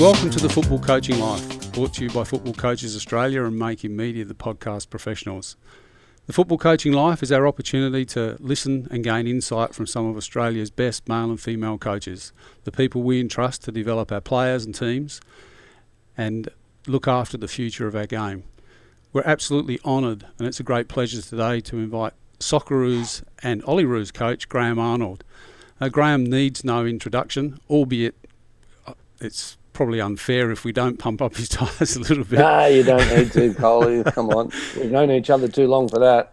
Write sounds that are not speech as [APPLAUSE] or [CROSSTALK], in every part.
Welcome to the Football Coaching Life, brought to you by Football Coaches Australia and Making Media, the podcast professionals. The Football Coaching Life is our opportunity to listen and gain insight from some of Australia's best male and female coaches, the people we entrust to develop our players and teams and look after the future of our game. We're absolutely honoured, and it's a great pleasure today to invite Socceroos and Olyroos coach Graham Arnold. Graham needs no introduction, albeit uh, it's probably unfair if we don't pump up his [LAUGHS] tyres a little bit. Nah, you don't need to, Coley. Come on, we've known each other too long for that.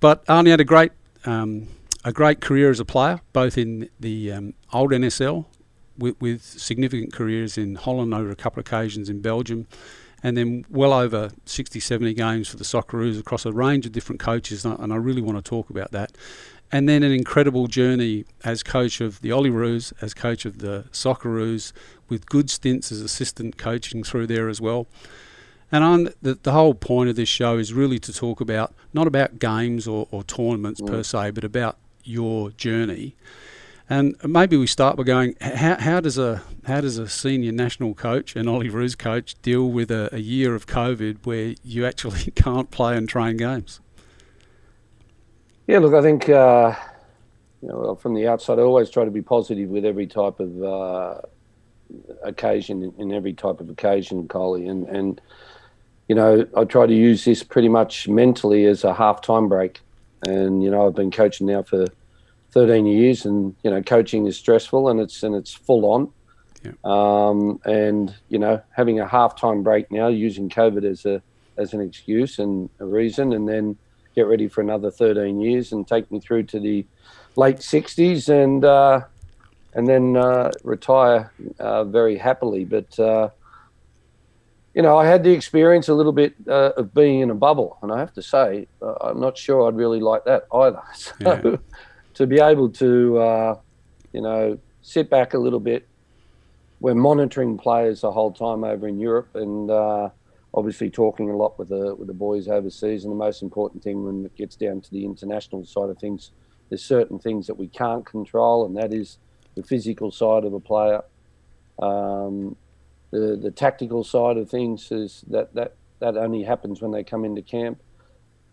But Arnie had a great um, a great career as a player, both in the um, old NSL with, with, significant careers in Holland over a couple of occasions in Belgium, and then well over 60, 70 games for the Socceroos across a range of different coaches, and I, and I really want to talk about that and then an incredible journey as coach of the Olyroos, as coach of the Socceroos, with good stints as assistant coaching through there as well. And on the, the whole point of this show is really to talk about not about games or, or tournaments mm. per se, but about your journey. And maybe we start by going, how, how does a how does a senior national coach and Olyroos coach deal with a, a year of COVID where you actually [LAUGHS] can't play and train games? Yeah, look, I think uh, you know from the outside, I always try to be positive with every type of uh, occasion, in every type of occasion, Coley, and and you know I try to use this pretty much mentally as a half time break. And you know I've been coaching now for 13 years, and you know coaching is stressful and it's and it's full on. Yeah. Um, and you know having a half time break now, using COVID as a as an excuse and a reason, and then get ready for another 13 years and take me through to the late 60s and uh, and then uh, retire uh, very happily. But uh, you know, I had the experience a little bit uh, of being in a bubble, and I have to say, uh, I'm not sure I'd really like that either. [LAUGHS] So yeah. to be able to, you know, sit back a little bit. We're monitoring players the whole time over in Europe, and obviously talking a lot with the with the boys overseas. And the most important thing when it gets down to the international side of things, there's certain things that we can't control, and that is the physical side of a player. Um, the the tactical side of things is that that that only happens when they come into camp.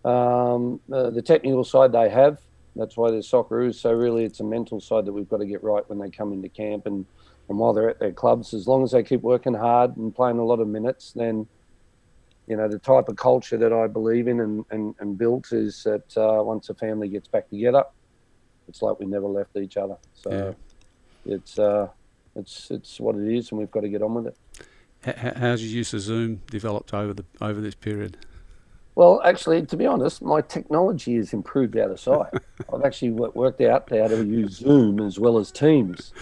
Um, uh, the technical side they have. That's why there's Socceroos. So really, it's a mental side that we've got to get right when they come into camp and. And while they're at their clubs, as long as they keep working hard and playing a lot of minutes, then you know, the type of culture that I believe in and, and, and built is that uh, once a family gets back together, it's like we never left each other. So yeah. It's uh, it's it's what it is, and we've got to get on with it. How's your use of Zoom developed over the over this period? Well, actually, to be honest, my technology has improved out of sight. [LAUGHS] I've actually worked out how to use Zoom as well as Teams.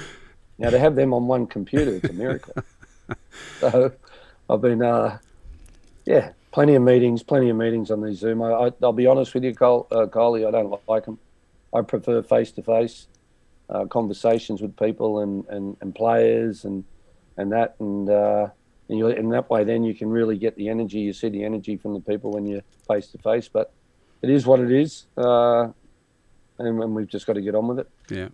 Now to have them on one computer, it's a miracle. [LAUGHS] so I've been uh, yeah, plenty of meetings, plenty of meetings on these Zoom. I, will be honest with you, Cole, uh, Coley, I don't like them. I prefer face to face conversations with people and, and, and players and and that and uh, and you in that way then you can really get the energy. You see the energy from the people when you're face to face. But it is what it is, uh, and, and we've just got to get on with it. Yeah.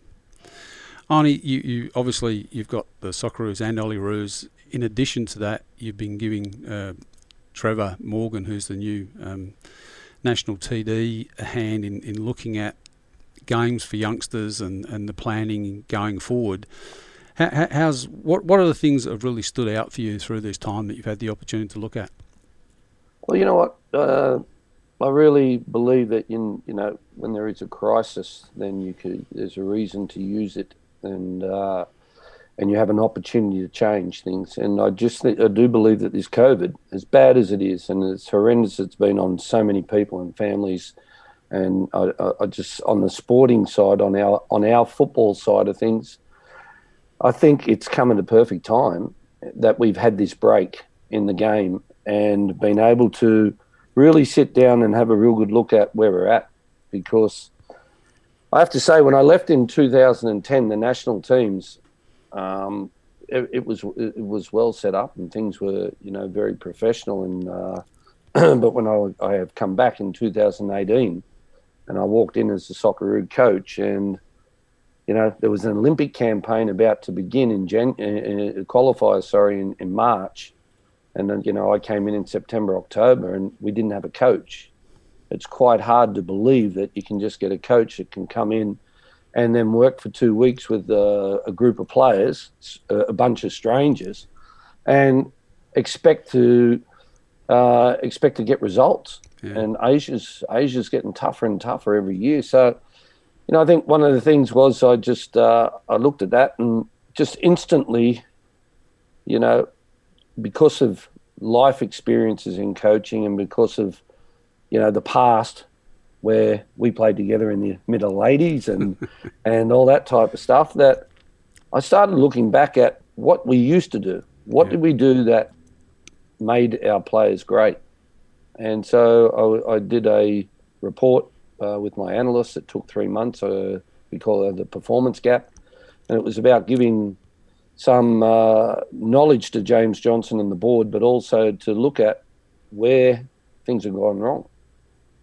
Arnie, you, you obviously you've got the Socceroos and Olyroos. In addition to that, you've been giving uh, Trevor Morgan, who's the new um, national TD, a hand in, in looking at games for youngsters and, and the planning going forward. How, how's what what are the things that have really stood out for you through this time that you've had the opportunity to look at? Well, you know what, uh, I really believe that in you know when there is a crisis, then you could there's a reason to use it, and uh, and you have an opportunity to change things. And I just I do believe that this COVID, as bad as it is, and as horrendous it's been on so many people and families, and I, I just on the sporting side, on our on our football side of things, I think it's come at a perfect time that we've had this break in the game and been able to really sit down and have a real good look at where we're at. Because I have to say, when I left in 2010, the national teams um, it, it, was it was well set up and things were you know very professional. And uh, [CLEARS THROAT] but when I, I have come back in 2018 and I walked in as the Socceroo coach and you know, there was an Olympic campaign about to begin in Jan, uh, qualifier, sorry, in, in March, and then you know I came in in September, October, and we didn't have a coach. It's quite hard to believe that you can just get a coach that can come in and then work for two weeks with uh, a group of players, a bunch of strangers, and expect to uh, expect to get results. Yeah. And Asia's Asia's getting tougher and tougher every year. So, you know, I think one of the things was I just uh, I looked at that and just instantly, you know, because of life experiences in coaching and because of you know the past where we played together in the middle 80s and [LAUGHS] and all that type of stuff that I started looking back at what we used to do. What yeah. did we do that made our players great? And so I, I did a report uh, with my analysts. It took three months. Uh, we call it the performance gap, and it was about giving some uh, knowledge to James Johnson and the board, but also to look at where things have gone wrong.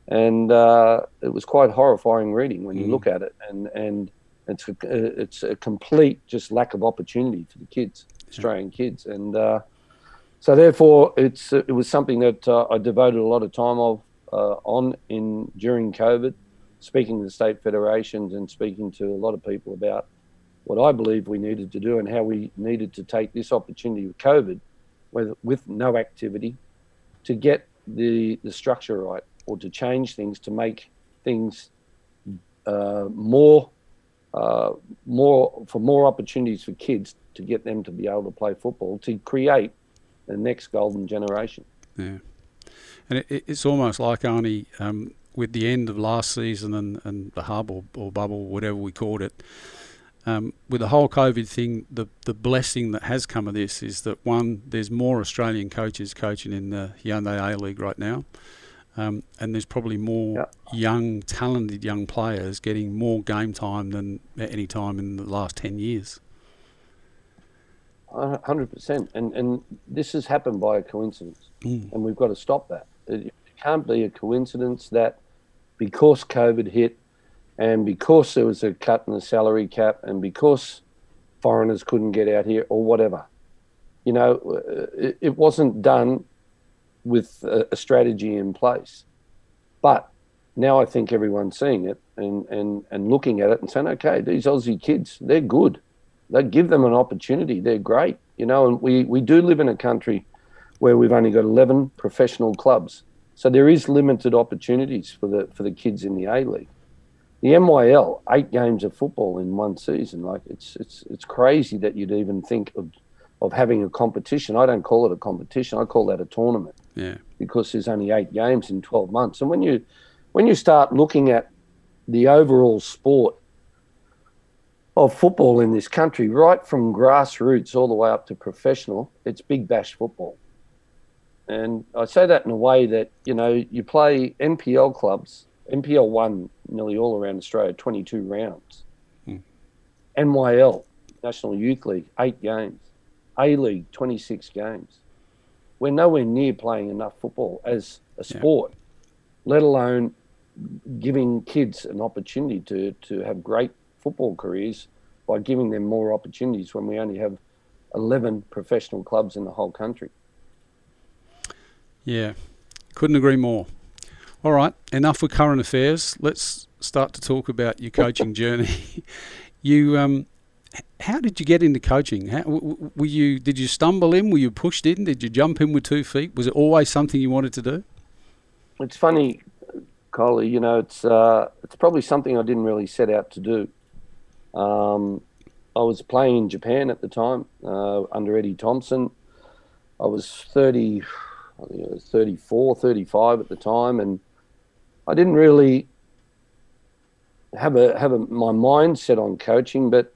And uh, it was quite horrifying reading when you mm. look at it, and and it's a, it's a complete just lack of opportunity for the kids, Australian kids, and uh, so therefore it's it was something that uh, I devoted a lot of time of uh, on in during COVID, speaking to the state federations and speaking to a lot of people about what I believe we needed to do and how we needed to take this opportunity with COVID, with, with no activity, to get the, the structure right or to change things to make things uh, more uh, more for more opportunities for kids to get them to be able to play football to create the next golden generation. Yeah, and it, it's almost like only um, with the end of last season and, and the hub or, or bubble, whatever we called it um, with the whole COVID thing, the the blessing that has come of this is that one, there's more Australian coaches coaching in the Hyundai A League right now, um, and there's probably more yep. young, talented young players getting more game time than at any time in the last ten years. Hundred percent, and and this has happened by a coincidence, mm. and we've got to stop that. It can't be a coincidence that because COVID hit and because there was a cut in the salary cap, and because foreigners couldn't get out here, or whatever, you know, it, it wasn't done with a, a, strategy in place. But now I think everyone's seeing it and, and, and looking at it and saying, okay, these Aussie kids, they're good. They give them an opportunity. They're great, you know. And we, we do live in a country where we've only got 11 professional clubs. So there is limited opportunities for the for the kids in the A League the NYL, eight games of football in one season. Like it's it's it's crazy that you'd even think of of having a competition. I don't call it a competition. I call that a tournament. Yeah. Because there's only eight games in twelve months, and when you when you start looking at the overall sport of football in this country, right from grassroots all the way up to professional, it's big bash football. And I say that in a way that, you know, you play NPL clubs NPL won nearly all around Australia, 22 rounds. Hmm. NYL, National Youth League, eight games. A League, 26 games. We're nowhere near playing enough football as a sport, yeah. let alone giving kids an opportunity to, to have great football careers by giving them more opportunities when we only have 11 professional clubs in the whole country. Yeah, couldn't agree more. All right, enough with current affairs. Let's start to talk about your coaching journey. [LAUGHS] you, um, how did you get into coaching? How, were you? Did you stumble in? Were you pushed in? Did you jump in with two feet? Was it always something you wanted to do? It's funny, Coley. You know, it's uh, it's probably something I didn't really set out to do. Um, I was playing in Japan at the time uh, under Eddie Thomson. I was 30, I think it was 34, 35 at the time, and I didn't really have a have a, my mindset on coaching, but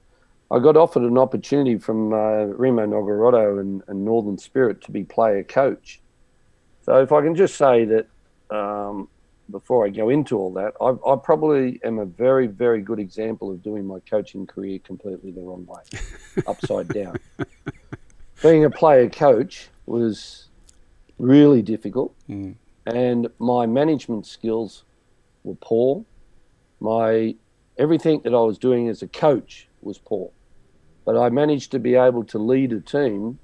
I got offered an opportunity from uh, Remo Nogarotto and, and, Northern Spirit to be player coach. So if I can just say that um, before I go into all that, I, I, probably am a very very good example of doing my coaching career completely the wrong way, [LAUGHS] upside down. Being a player coach was really difficult. Mm and my management skills were poor. My everything that I was doing as a coach was poor. But I managed to be able to lead a team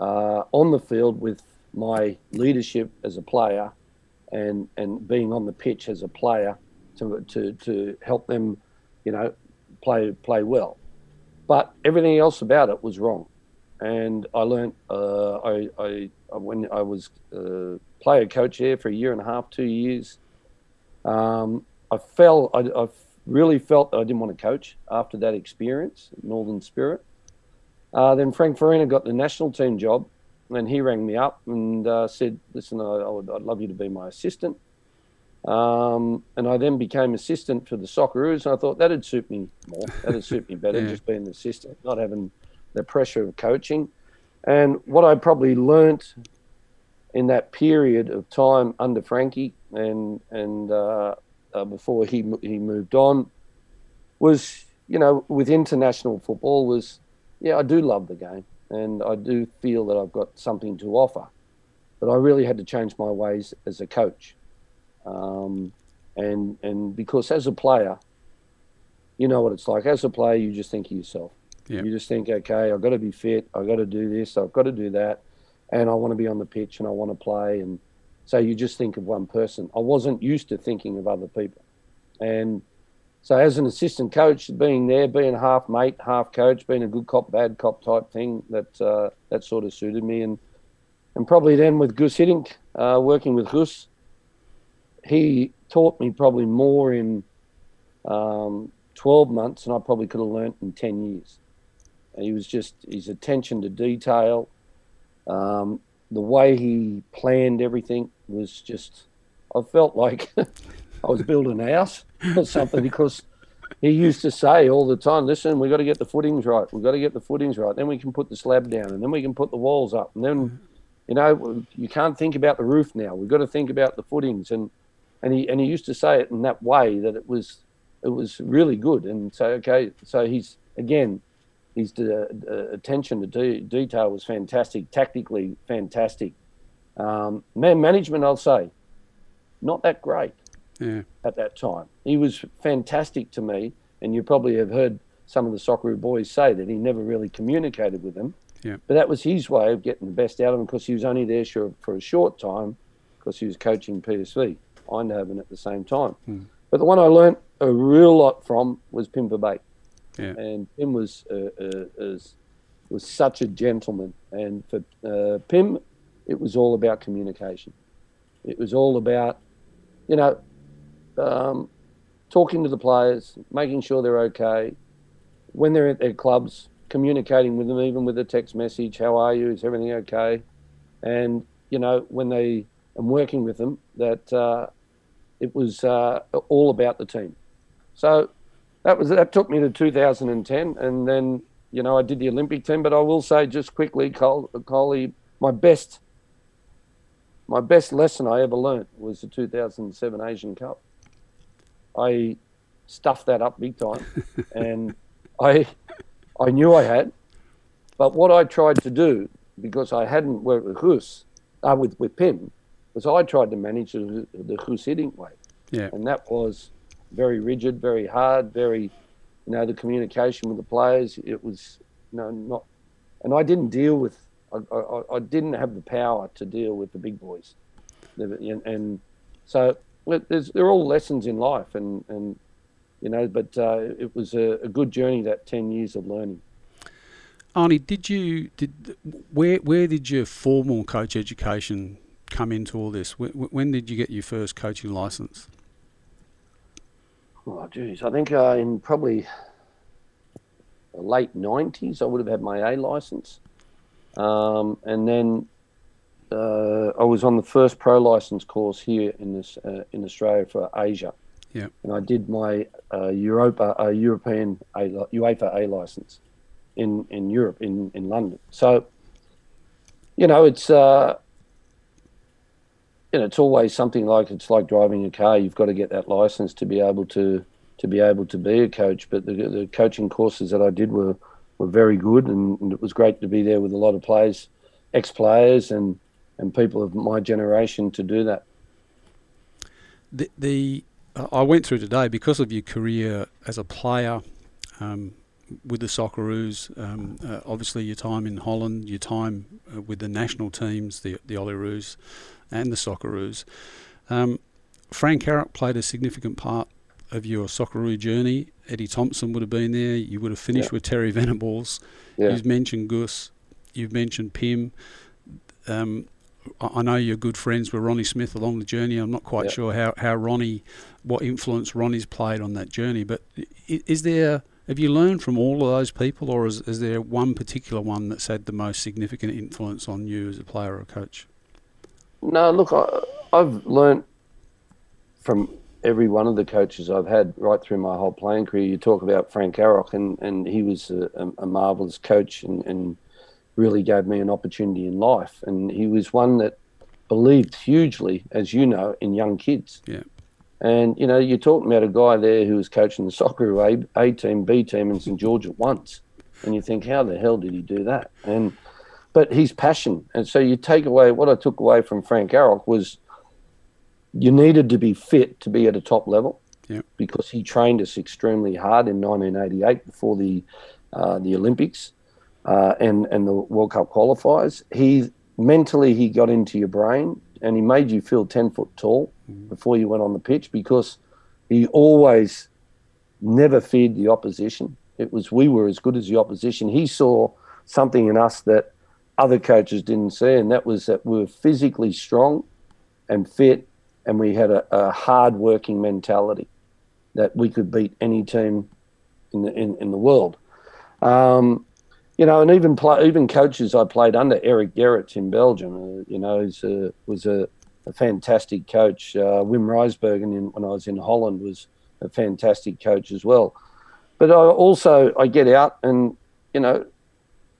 uh, on the field with my leadership as a player and, and being on the pitch as a player to, to, to help them, you know, play, play well. But everything else about it was wrong. And I learned, uh, I, I, when I was uh, player coach there for a year and a half, two years, um, I fell, I, I really felt that I didn't want to coach after that experience, Northern Spirit. Uh, then Frank Farina got the national team job, and he rang me up and uh, said, "Listen, I, I would, I'd love you to be my assistant." Um, and I then became assistant for the Socceroos, and I thought that'd suit me more. That'd suit me better, [LAUGHS] yeah. just being the assistant, not having the pressure of coaching. And what I probably learnt in that period of time under Frankie and and uh, uh, before he he moved on was you know with international football was yeah I do love the game and I do feel that I've got something to offer, but I really had to change my ways as a coach, um, and and because as a player, you know what it's like. As a player, you just think of yourself. Yeah. You just think, okay, I've got to be fit. I've got to do this. I've got to do that, and I want to be on the pitch and I want to play and so you just think of one person. I wasn't used to thinking of other people. And so as an assistant coach, being there, being half mate, half coach, being a good cop, bad cop type thing, that uh, that sort of suited me. And and probably then with Gus Hiddink, uh, working with Gus, he taught me probably more in um, 12 months than I probably could have learnt in 10 years. He was just his attention to detail, um, the way he planned everything was just, I felt like [LAUGHS] I was building a house or something because he used to say all the time, listen, we've got to get the footings right. We've got to get the footings right. Then we can put the slab down and then we can put the walls up. And then, you know, you can't think about the roof now. We've got to think about the footings. And, and he, and he used to say it in that way that it was, it was really good. And so, okay, so he's, again, his uh, attention to de- detail was fantastic, tactically fantastic. Um, man management, I'll say, not that great yeah. at that time. He was fantastic to me, and you probably have heard some of the Socceroo boys say that he never really communicated with them. Yeah. But that was his way of getting the best out of him because he was only there for a short time because he was coaching PSV Eindhoven at the same time. Mm. But the one I learnt a real lot from was Pim Verbeek. Yeah. And Pim was uh, uh, was such a gentleman, and for uh, Pim, it was all about communication. It was all about, you know, um, talking to the players, making sure they're okay. When they're at their clubs, communicating with them, even with a text message, "How are you? Is everything okay?" And you know, when they and working with them, that uh, it was uh, all about the team. So that was that took me to 2010, and then you know I did the Olympic team. But I will say just quickly, Cole, Coley, my best my best lesson I ever learnt was the 2007 Asian Cup. I stuffed that up big time, and I I knew I had, but what I tried to do because I hadn't worked with Gus, uh, with with Pim, was I tried to manage the, the Gus Hiddink way, yeah, and that was very rigid, very hard, very, you know, the communication with the players. It was, you know, not, and I didn't deal with, I, I, I didn't have the power to deal with the big boys, and, and so they're all lessons in life, and and you know, but uh, it was a, a good journey that ten years of learning. Arnie, did you did where where did your formal coach education come into all this? When, when did you get your first coaching license? oh geez, I think uh, in probably the late nineties, I would have had my A license, um, and then uh, I was on the first pro license course here in this uh, in Australia for Asia. Yeah, and I did my uh, Europa uh, European A, UEFA A license in in Europe in in London. So, you know, it's uh, you know, it's always something like it's like driving a car. You've got to get that license to be able to to be able to be a coach. But the, the coaching courses that I did were were very good, and, and it was great to be there with a lot of players, ex players, and and people of my generation to do that. The, the I went through today because of your career as a player um, with the Socceroos. Um, uh, obviously, your time in Holland, your time uh, with the national teams, the the Olyroos, and the Socceroos. Um, Frank Arok played a significant part of your Socceroo journey. Eddie Thomson would have been there. You would have finished yeah. with Terry Venables. Yeah. You've mentioned Gus. You've mentioned Pim. Um, I know you're good friends with Ronnie Smith along the journey. I'm not quite sure how, how Ronnie, what influence Ronnie's played on that journey. But is there, have you learned from all of those people, or is, is there one particular one that's had the most significant influence on you as a player or coach? No, look, I, I've learned from every one of the coaches I've had right through my whole playing career. You talk about Frank Arok, and, and he was a, a marvellous coach and, and really gave me an opportunity in life. And he was one that believed hugely, as you know, in young kids. Yeah. And, you know, you're talking about a guy there who was coaching the soccer A, a team, B team, and St. George at once. And you think, how the hell did he do that? And, but his passion. And so you take away, what I took away from Frank Arok was you needed to be fit to be at a top level. Yeah. Because he trained us extremely hard in 1988 before the uh, the Olympics uh, and and the World Cup qualifiers. He mentally he got into your brain and he made you feel ten foot tall mm. before you went on the pitch because he always never feared the opposition. It was we were as good as the opposition. He saw something in us that other coaches didn't see, and that was that we were physically strong and fit, and we had a, a hard working mentality that we could beat any team in the in, in the world. Um, you know, and even play, even coaches I played under, Eric Gerrits in Belgium, uh, you know, a, was a, a, fantastic coach. Uh, Wim Rijsbergen, when I was in Holland, was a fantastic coach as well. But I also I get out and you know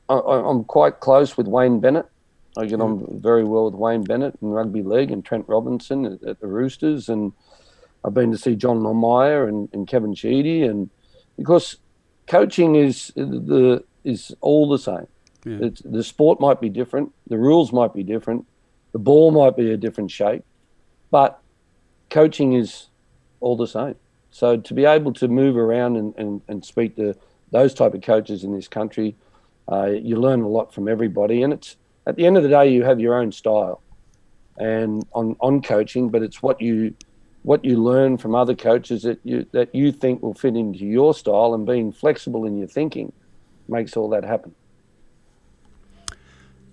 I, am quite close with Wayne Bennett. I get on mm. very well with Wayne Bennett in rugby league and Trent Robinson at, at the Roosters, and I've been to see John Longmire and, and Kevin Sheedy, and because coaching is the is all the same. Yeah. the sport might be different, the rules might be different, the ball might be a different shape, but coaching is all the same. So to be able to move around and, and, and speak to those type of coaches in this country, uh, you learn a lot from everybody. And it's at the end of the day, you have your own style and on, on coaching, but it's what you what you learn from other coaches that you that you think will fit into your style and being flexible in your thinking makes all that happen.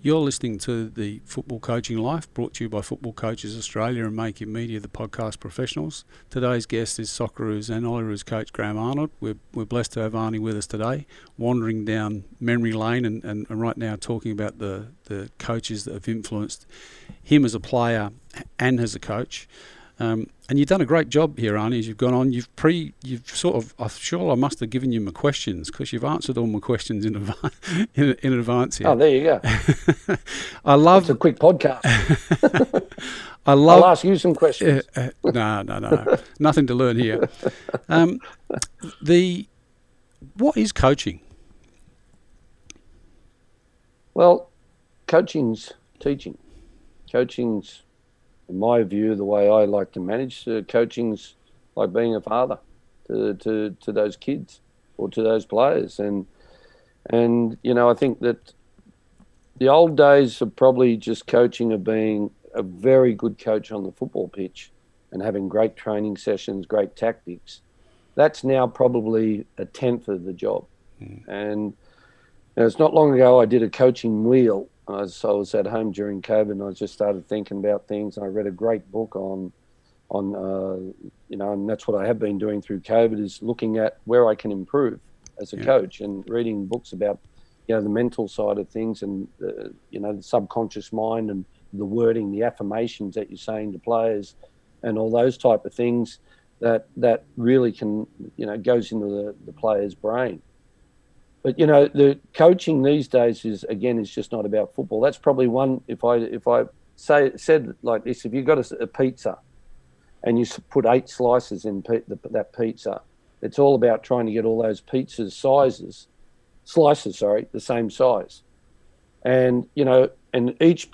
You're listening to the Football Coaching Life, brought to you by Football Coaches Australia and Make It Media, the podcast professionals. Today's guest is Socceroos and Olyroos coach Graham Arnold. We're, we're blessed to have Arnie with us today, wandering down memory lane and, and, and right now talking about the, the coaches that have influenced him as a player and as a coach. Um, and you've done a great job here, Arnie, as you've gone on. You've pre, you've sort of, I'm sure I must have given you my questions because you've answered all my questions in, advance, [LAUGHS] in, in advance here. Oh, there you go. [LAUGHS] I love. It's a quick podcast. [LAUGHS] I love. I'll ask you some questions. Uh, uh, no, no, no, nothing to learn here. Um, the what is coaching? Well, coaching's teaching. Coaching's in my view, the way I like to manage uh, coaching's like being a father to, to, to those kids or to those players. And, and, you know, I think that the old days of probably just coaching of being a very good coach on the football pitch and having great training sessions, great tactics. That's now probably a tenth of the job. Mm. And know, it's not long ago I did a coaching wheel I was, I was at home during COVID, and I just started thinking about things. And I read a great book on, on uh, you know, and that's what I have been doing through COVID is looking at where I can improve as a yeah. coach and reading books about, you know, the mental side of things and the, you know the subconscious mind and the wording, the affirmations that you're saying to players, and all those type of things that that really can you know goes into the, the player's brain. But you know, the coaching these days is again is just not about football. That's probably one. If I if I say said like this, if you've got a, a pizza, and you put eight slices in pe- the, that pizza, it's all about trying to get all those pizzas sizes, slices, sorry, the same size, and you know, and each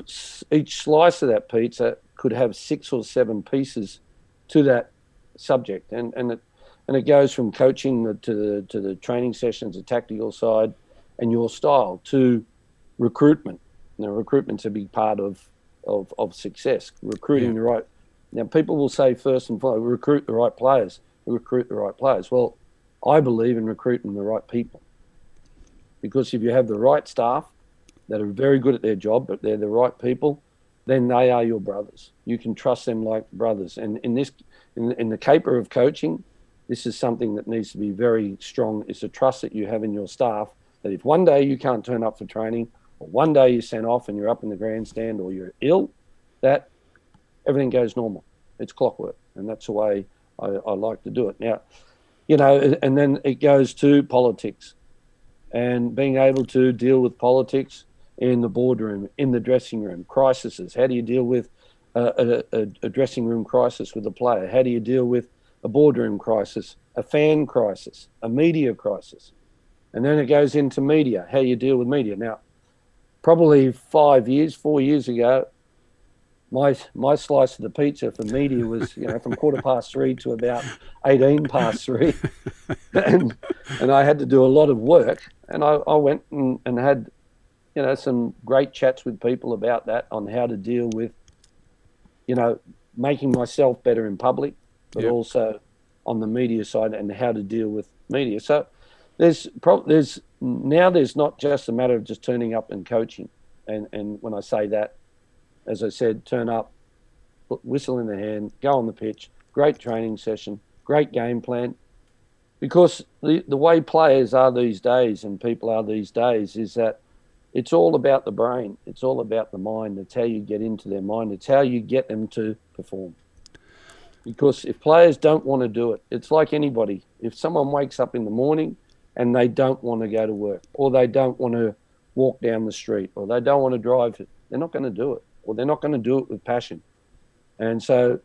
each slice of that pizza could have six or seven pieces to that subject, and and it and it goes from coaching to the to the training sessions, the tactical side, and your style to recruitment. Now, recruitment's a big part of of, of success. Recruiting yeah. the right. Now, people will say first and foremost, recruit the right players. Recruit the right players. Well, I believe in recruiting the right people because if you have the right staff that are very good at their job, but they're the right people, then they are your brothers. You can trust them like brothers. And in this, in, in the caper of coaching, this is something that needs to be very strong. It's a trust that you have in your staff that if one day you can't turn up for training, or one day you're sent off and you're up in the grandstand, or you're ill, that everything goes normal. It's clockwork, and that's the way I, I like to do it. Now, you know, and then it goes to politics and being able to deal with politics in the boardroom, in the dressing room, crises. How do you deal with a, a, a, dressing room crisis with a player? How do you deal with a boardroom crisis, a fan crisis, a media crisis? And then it goes into media, how you deal with media. Now, probably five years, four years ago, my my slice of the pizza for media was you know from quarter past three to about eighteen past three, [LAUGHS] and and I had to do a lot of work, and I, I went and, and had you know some great chats with people about that on how to deal with you know making myself better in public, but yep. also on the media side and how to deal with media. So there's pro- there's now there's not just a matter of just turning up and coaching, and and when I say that as I said, turn up, whistle in the hand, go on the pitch, great training session, great game plan. Because the, the way players are these days and people are these days is that it's all about the brain. It's all about the mind. It's how you get into their mind. It's how you get them to perform. Because if players don't want to do it, it's like anybody. If someone wakes up in the morning and they don't want to go to work, or they don't want to walk down the street, or they don't want to drive, they're not going to do it or they're not going to do it with passion. And so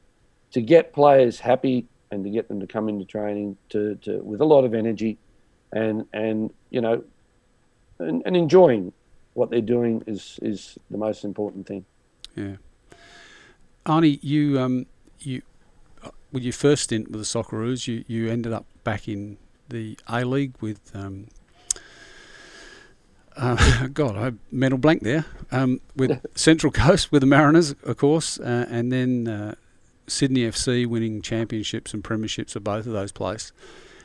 to get players happy and to get them to come into training to, to with a lot of energy and and you know and, and enjoying what they're doing is is the most important thing. Yeah. Arnie, you um you with your first stint with the Socceroos, you, you ended up back in the A League with um, uh, [LAUGHS] God, I mental blank there. Um, with Central [LAUGHS] Coast, with the Mariners, of course, uh, and then uh, Sydney FC winning championships and premierships of both of those places.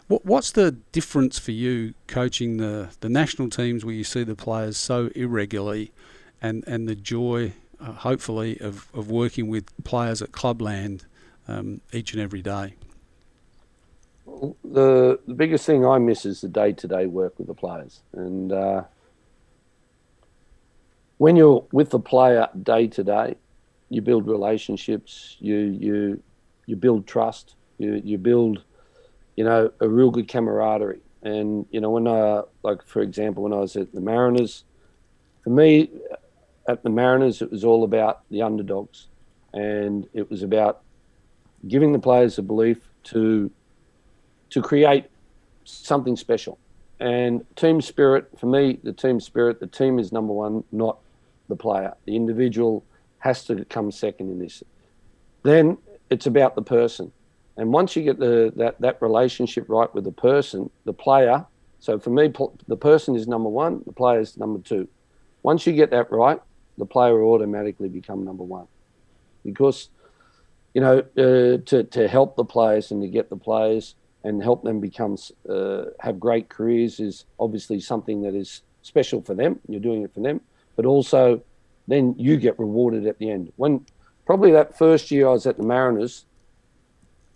What, what's the difference for you coaching the, the national teams where you see the players so irregularly and, and the joy, uh, hopefully, of, of working with players at clubland um, each and every day? The, the biggest thing I miss is the day to day work with the players. And uh, when you're with the player day to day, you build relationships, you you you build trust, you you build, you know, a real good camaraderie. And you know, when I like for example, when I was at the Mariners, for me, at the Mariners, it was all about the underdogs, and it was about giving the players a belief to to create something special. And team spirit, for me, the team spirit, the team is number one, not the player. The individual has to come second in this. Then it's about the person. And once you get the that, that relationship right with the person, the player, so for me, the person is number one, the player is number two. Once you get that right, the player will automatically become number one. Because, you know, uh, to, to help the players and to get the players and help them become, uh, have great careers is obviously something that is special for them. You're doing it for them but also then you get rewarded at the end. When probably that first year I was at the Mariners,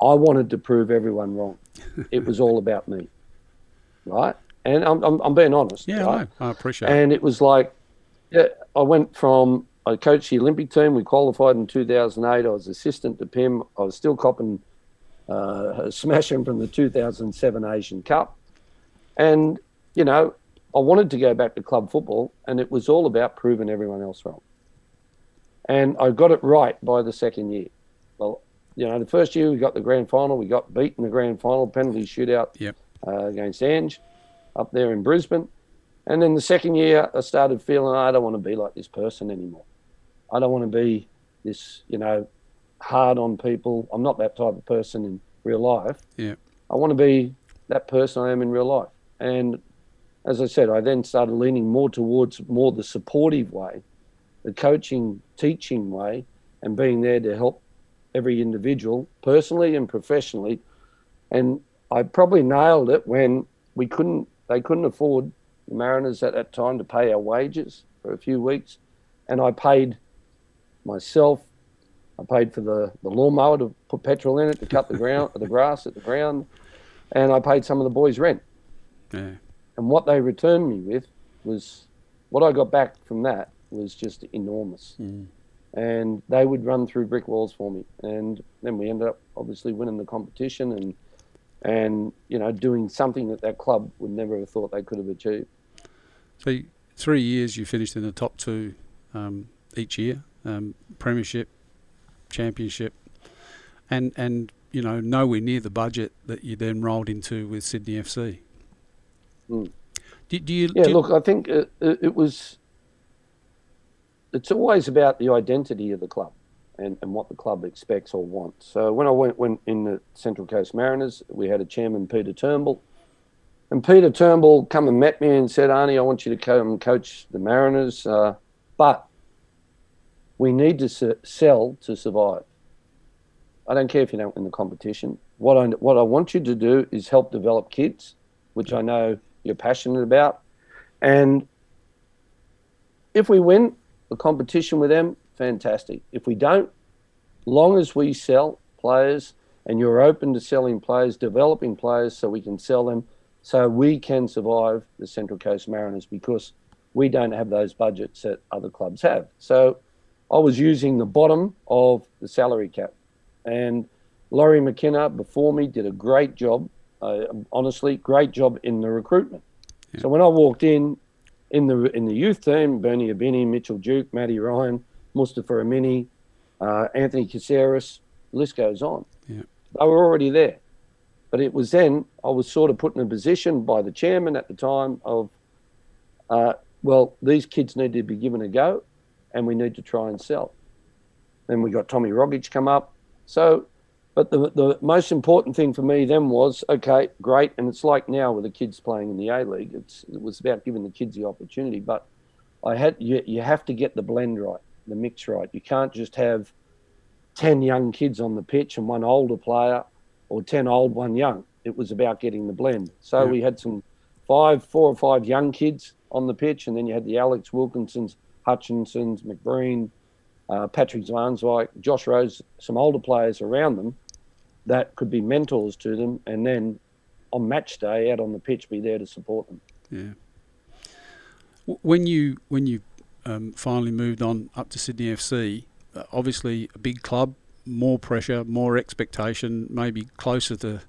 I wanted to prove everyone wrong. [LAUGHS] it was all about me, right? And I'm, I'm, I'm being honest. Yeah, right? I, I appreciate and it. And it was like, yeah, I went from, I coached the Olympic team. We qualified in 2008. I was assistant to Pim. I was still copping, uh, [LAUGHS] smashing from the 2007 Asian Cup. And, you know, I wanted to go back to club football, and it was all about proving everyone else wrong. And I got it right by the second year. Well, you know, the first year we got the grand final, we got beaten in the grand final penalty shootout yep. uh, against Ange up there in Brisbane. And then the second year, I started feeling I don't want to be like this person anymore. I don't want to be this, you know, hard on people. I'm not that type of person in, real life. Yeah. I want to be that person I am in real life. And as I said, I then started leaning more towards more the supportive way, the coaching, teaching way, and being there to help every individual personally and professionally. And I probably nailed it when we couldn't, they couldn't afford the Mariners at that time to pay our wages for a few weeks. And I paid myself, I paid for the, the lawnmower to put petrol in it to cut the ground, the grass at the ground, and I paid some of the boys' rent. Yeah. And what they returned me with was what I got back from that was just enormous. Mm. And they would run through brick walls for me. And then we ended up obviously winning the competition and and you know doing something that that club would never have thought they could have achieved. So three years you finished in the top two um, each year, um, premiership, championship, and and you know nowhere near the budget that you then rolled into with Sydney FC. Mm. Do, do you? Yeah, do you- look, I think it, it, it was. It's always about the identity of the club and, and what the club expects or wants. So when I went, went in the Central Coast Mariners, we had a chairman, Peter Turnbull. And Peter Turnbull come and met me and said, Arnie, I want you to come and coach the Mariners, uh, but we need to sell to survive. I don't care if you don't win the competition. What I, what I want you to do is help develop kids, which I know you're passionate about. And if we win the competition with them, fantastic. If we don't, long as we sell players and you're open to selling players, developing players so we can sell them, so we can survive the Central Coast Mariners because we don't have those budgets that other clubs have. So I was using the bottom of the salary cap. And Lawrie McKinna before me did a great job, uh, honestly, great job in the recruitment. So when I walked in, in the in the youth team, Bernie Ibini, Mitchell Duke, Matty Ryan, Mustafa Amini, uh, Anthony Caceres, list goes on. Yeah. They were already there. But it was then I was sort of put in a position by the chairman at the time of, uh, well, these kids need to be given a go and we need to try and sell. Then we got Tommy Rogic come up. So, but the, the most important thing for me then was okay, great. And it's like now with the kids playing in the A League, it's, it was about giving the kids the opportunity. But I had you, you have to get the blend right, the mix right. You can't just have 10 young kids on the pitch and one older player or 10 old, one young. It was about getting the blend. So Yeah. we had some five, four or five young kids on the pitch, and then you had the Alex Wilkinsons, Hutchinsons, McBreen, uh, Patrick Zwaanswijk, Josh Rose, some older players around them that could be mentors to them, and then on match day out on the pitch be there to support them. Yeah. When you when you um, finally moved on up to Sydney FC, uh, obviously a big club, more pressure, more expectation, maybe closer to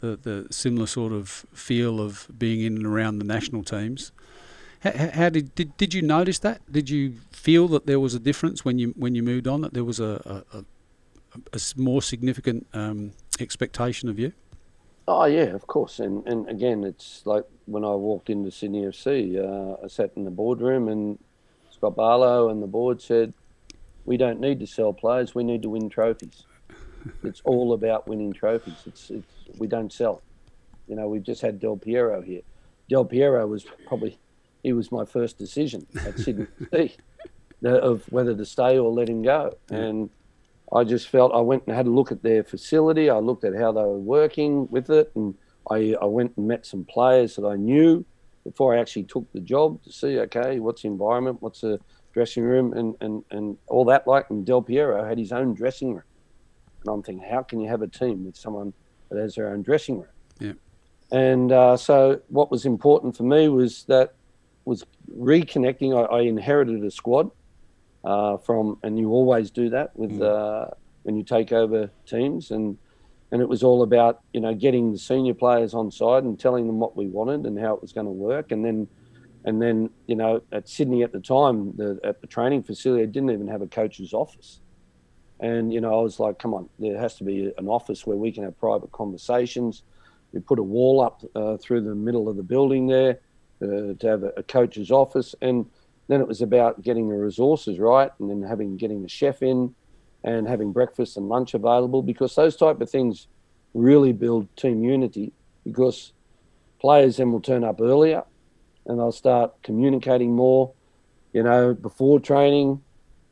the, the similar sort of feel of being in and around the national teams. How, how did, did did you notice that? Did you feel that there was a difference when you when you moved on? That there was a a more significant um, expectation of you? Oh yeah, of course. And and again, it's like when I walked into Sydney FC, uh, I sat in the boardroom and Scott Barlow and the board said, "We don't need to sell players. We need to win trophies. [LAUGHS] it's all about winning trophies. It's it's we don't sell. You know, we've just had Del Piero here. Del Piero was probably he was my first decision at Sydney [LAUGHS] of whether to stay or let him go. Yeah. And I just felt I went and had a look at their facility. I looked at how they were working with it, and I, I went and met some players that I knew before I actually took the job to see, okay, what's the environment, what's the dressing room, and, and, and all that like. And Del Piero had his own dressing room. And I'm thinking, how can you have a team with someone that has their own dressing room? Yeah. And uh, so what was important for me was that was reconnecting. I, I inherited a squad uh, from, and you always do that with Mm. uh, when you take over teams, and and it was all about you know getting the senior players on side and telling them what we wanted and how it was going to work, and then and then you know at Sydney at the time, the, at the training facility, I didn't even have a coach's office, and you know I was like, come on, there has to be an office where we can have private conversations. We put a wall up uh, through the middle of the building there to have a, a coach's office, and then it was about getting the resources right, and then having getting the chef in, and having breakfast and lunch available because those type of things really build team unity because players then will turn up earlier and they'll start communicating more, you know, before training,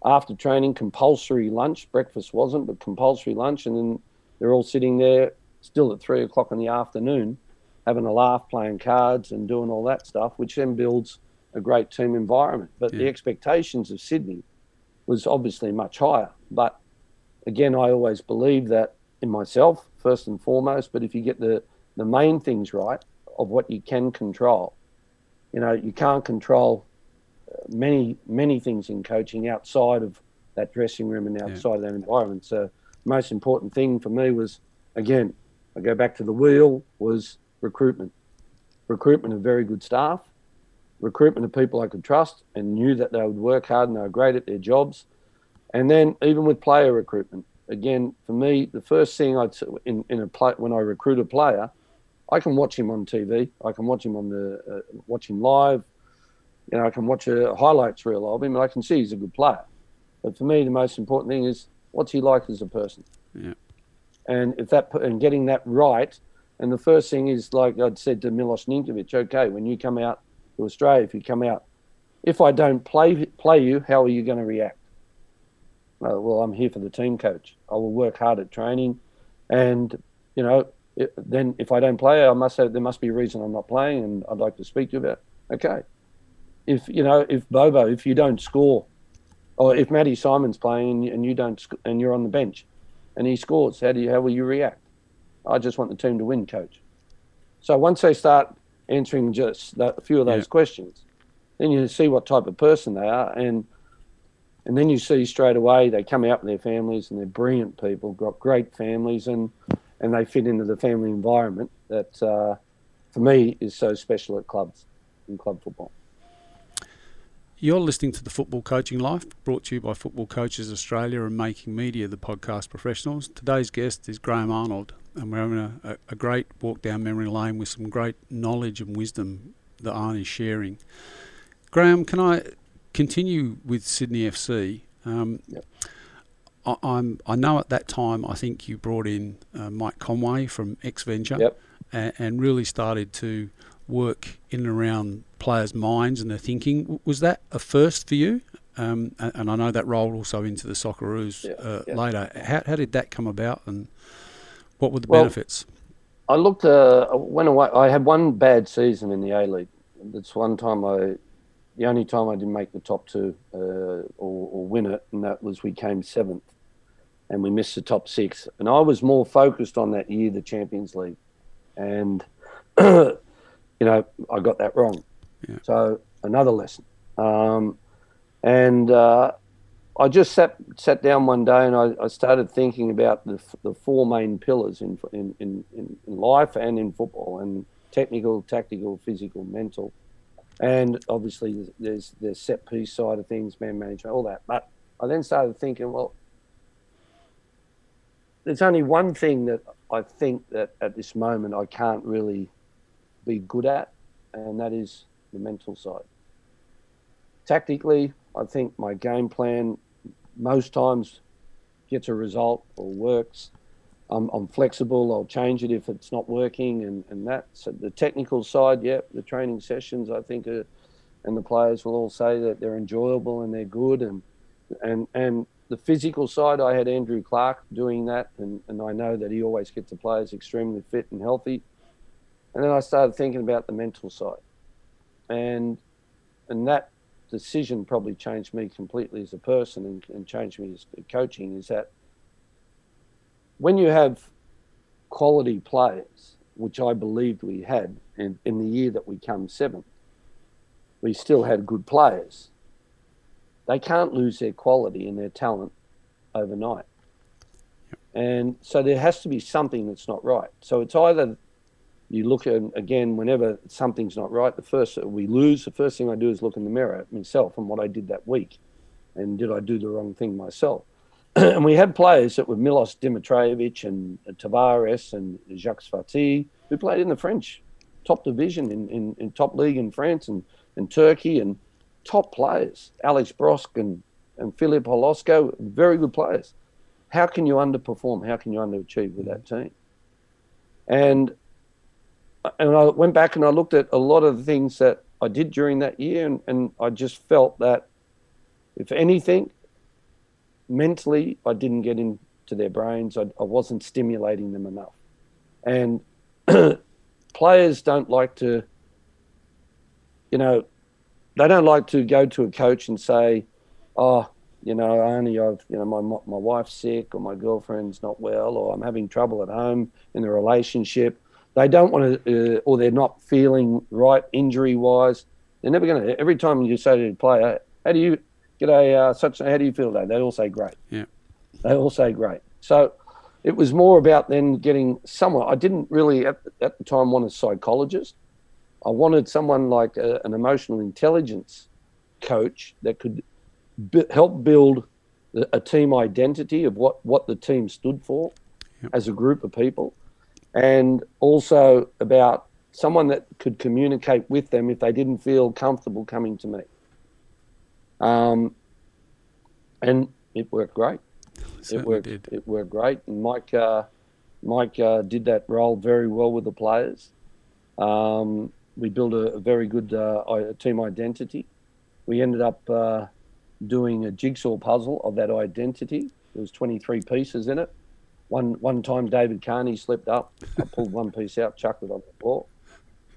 after training, compulsory lunch. Breakfast wasn't, but compulsory lunch. And then they're all sitting there still at three o'clock in the afternoon having a laugh, playing cards and doing all that stuff, which then builds a great team environment. But yeah. the expectations of Sydney was obviously much higher. But again, I always believe that in myself, first and foremost. But if you get the, the main things right of what you can control, you know, you can't control uh, many, many things in coaching outside of that dressing room and outside yeah. of that environment. So, most important thing for me was, again, I go back to the wheel, was recruitment. Recruitment of very good staff, recruitment of people I could trust and knew that they would work hard and they were great at their jobs. And then even with player recruitment, again, for me, the first thing I'd in, in a play, when I recruit a player, I can watch him on TV. I can watch him on the uh, watch him live. You know, I can watch a highlights reel of him, and I can see he's a good player. But for me, the most important thing is what's he like as a person. Yeah. And if that and getting that right, and the first thing is like I'd said to Milos Ninkovic, okay, when you come out to Australia, if you come out, if I don't play play you, how are you going to react? Uh, well, I'm here for the team coach. I will work hard at training, and you know, it, then if I don't play, I must have there must be a reason I'm not playing, and I'd like to speak to you about. Okay, if you know, if Bobo, if you don't score, or if Matty Simon's playing and you don't, and you're on the bench, and he scores, how do you how will you react? I just want the team to win, coach. So once they start answering just a few of those yeah. questions, then you see what type of person they are, and and then you see straight away they come out with their families and they're brilliant people, got great families, and and they fit into the family environment that, uh, for me, is so special at clubs in club football. You're listening to the Football Coaching Life, brought to you by Football Coaches Australia and Making Media, the podcast professionals. Today's guest is Graham Arnold, and we're having a, a, great walk down memory lane with some great knowledge and wisdom that Arnie is sharing. Graham, can I continue with Sydney FC? Um, yep. I, am I know at that time I think you brought in uh, Mike Conway from XVenture, yep. and, and, really started to work in and around players' minds and their thinking. Was that a first for you? Um, and, and, I know that rolled also into the Socceroos yeah, uh, yeah. later. How, how did that come about, and what were the well, benefits? I looked. Uh, went away. I had one bad season in the A League. That's one time I, the only time I didn't make the top two uh, or, or win it, and that was we came seventh, and we missed the top six. And I was more focused on that year, the Champions League, and [CLEARS THROAT] you know I got that wrong. Yeah. So another lesson. Um, and uh, I just sat sat down one day and I, I started thinking about the, the four main pillars in, in, in, in life and in football and technical, tactical, physical, mental. And obviously there's the set piece side of things, man management, all that. But I then started thinking, well, there's only one thing that I think that at this moment I can't really be good at, and that is the mental side. Tactically, I think my game plan most times gets a result or works. I'm, I'm, flexible. I'll change it if it's not working, and, and that. So the technical side, yeah, the training sessions, I think, are, and the players will all say that they're enjoyable and they're good, and and and the physical side, I had Andrew Clark doing that, and, and I know that he always gets the players extremely fit and healthy. And then I started thinking about the mental side, and and that decision probably changed me completely as a person and, and changed me as coaching is that when you have quality players, which I believed we had in, in the year that we come seventh, we still had good players. They can't lose their quality and their talent overnight. And so there has to be something that's not right. So it's either you look at again whenever something's not right. The first we lose, the first thing I do is look in the mirror at myself and what I did that week, and did I do the wrong thing myself? [CLEARS THROAT] and we had players that were Milos Dimitrijevic and Tavares and Jacques Faty who played in the French top division in, in, in top league in France and, and Turkey and top players, Alex Brosque and, and Filip Holosko, very good players. How can you underperform? How can you underachieve with that team? And and I went back and I looked at a lot of the things that I did during that year, and, and I just felt that if anything, mentally, I didn't get into their brains. I, I wasn't stimulating them enough. And [CLEARS THROAT] players don't like to, you know, they don't like to go to a coach and say, oh, you know, only I've, you know, my, my wife's sick or my girlfriend's not well or I'm having trouble at home in the relationship. They don't want to, uh, or they're not feeling right injury wise. They're never going to, every time you say to a player, how do you, get a uh, such, how do you feel today? They all say great. Yeah. They all say great. So it was more about then getting someone. I didn't really at, at the time want a psychologist. I wanted someone like a, an emotional intelligence coach that could b- help build a team identity of what, what the team stood for yep. as a group of people, and also about someone that could communicate with them if they didn't feel comfortable coming to me. Um, and it worked great. It, it worked. Did. It worked great. And Mike, uh, Mike uh, did that role very well with the players. Um, we built a, a very good uh, team identity. We ended up uh, doing a jigsaw puzzle of that identity. There was 23 pieces in it. One one time, David Carney slipped up. I pulled one piece out, chucked it on the floor,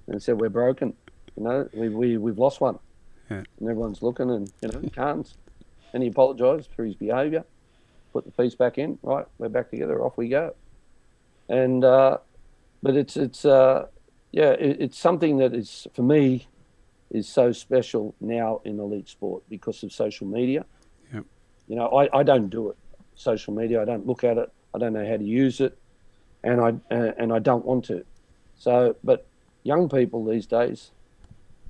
and said, "We're broken. You know, we we we've lost one." Yeah. And everyone's looking, and you know, can't. And he apologised for his behaviour. Put the piece back in. Right, we're back together. Off we go. And uh, but it's it's uh, yeah, it, it's something that is for me is so special now in elite sport because of social media. Yep. You know, I, I don't do it. Social media, I don't look at it. I don't know how to use it, and I uh, and I don't want to. So, but young people these days,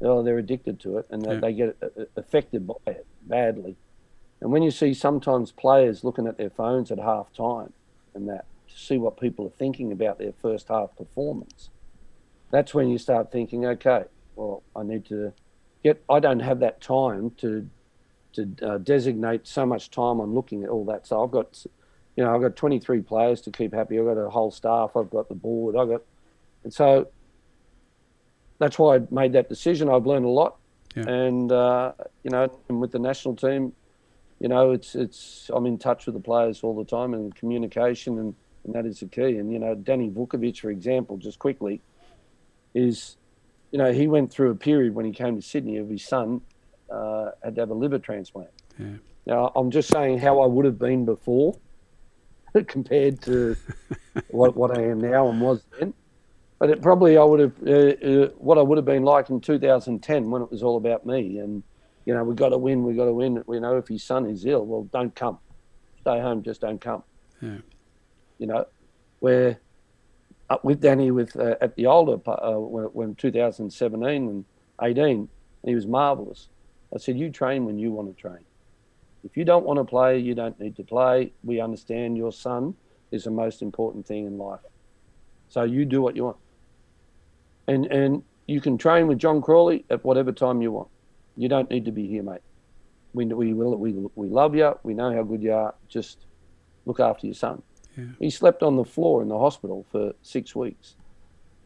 oh, they're addicted to it, and they, they get uh, affected by it badly. And when you see sometimes players looking at their phones at half time and that to see what people are thinking about their first half performance, that's when you start thinking, okay, well, I need to get. I don't have that time to to uh, designate so much time on looking at all that. So I've got, you know, I've got 23 players to keep happy. I've got a whole staff. I've got the board. I've got, and so that's why I made that decision. I've learned a lot, yeah. and uh, you know, and with the national team, you know, it's it's I'm in touch with the players all the time and communication, and, and that is the key. And you know, Danny Vukovic, for example, just quickly, is you know, he went through a period when he came to Sydney of his son uh, had to have a liver transplant. Yeah. Now, I'm just saying how I would have been before [LAUGHS] compared to what, what I am now and was then. But it probably I would have uh, uh, what I would have been like in 2010 when it was all about me and you know we got to win, we got to win. We know if his son is ill, well, don't come, stay home, just don't come. Yeah. You know, where up with Danny with uh, at the older uh, when, when 2017 and 18, he was marvelous. I said, "You train when you want to train. If you don't want to play, you don't need to play. We understand your son is the most important thing in life. So you do what you want, and and you can train with John Crawley at whatever time you want. You don't need to be here, mate. We we will we we love you. We know how good you are. Just look after your son." Yeah. He slept on the floor in the hospital for six weeks.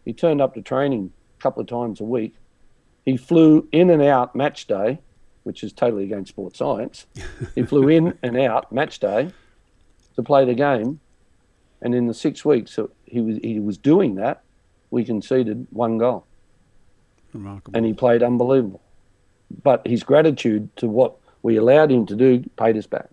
He turned up to training a couple of times a week. He flew in and out match day, which is totally against sports science. he flew in [LAUGHS] and out match day to play the game. And in the six weeks that he was, he was doing that, we conceded one goal. Remarkable. And he played unbelievable. But his gratitude to what we allowed him to do paid us back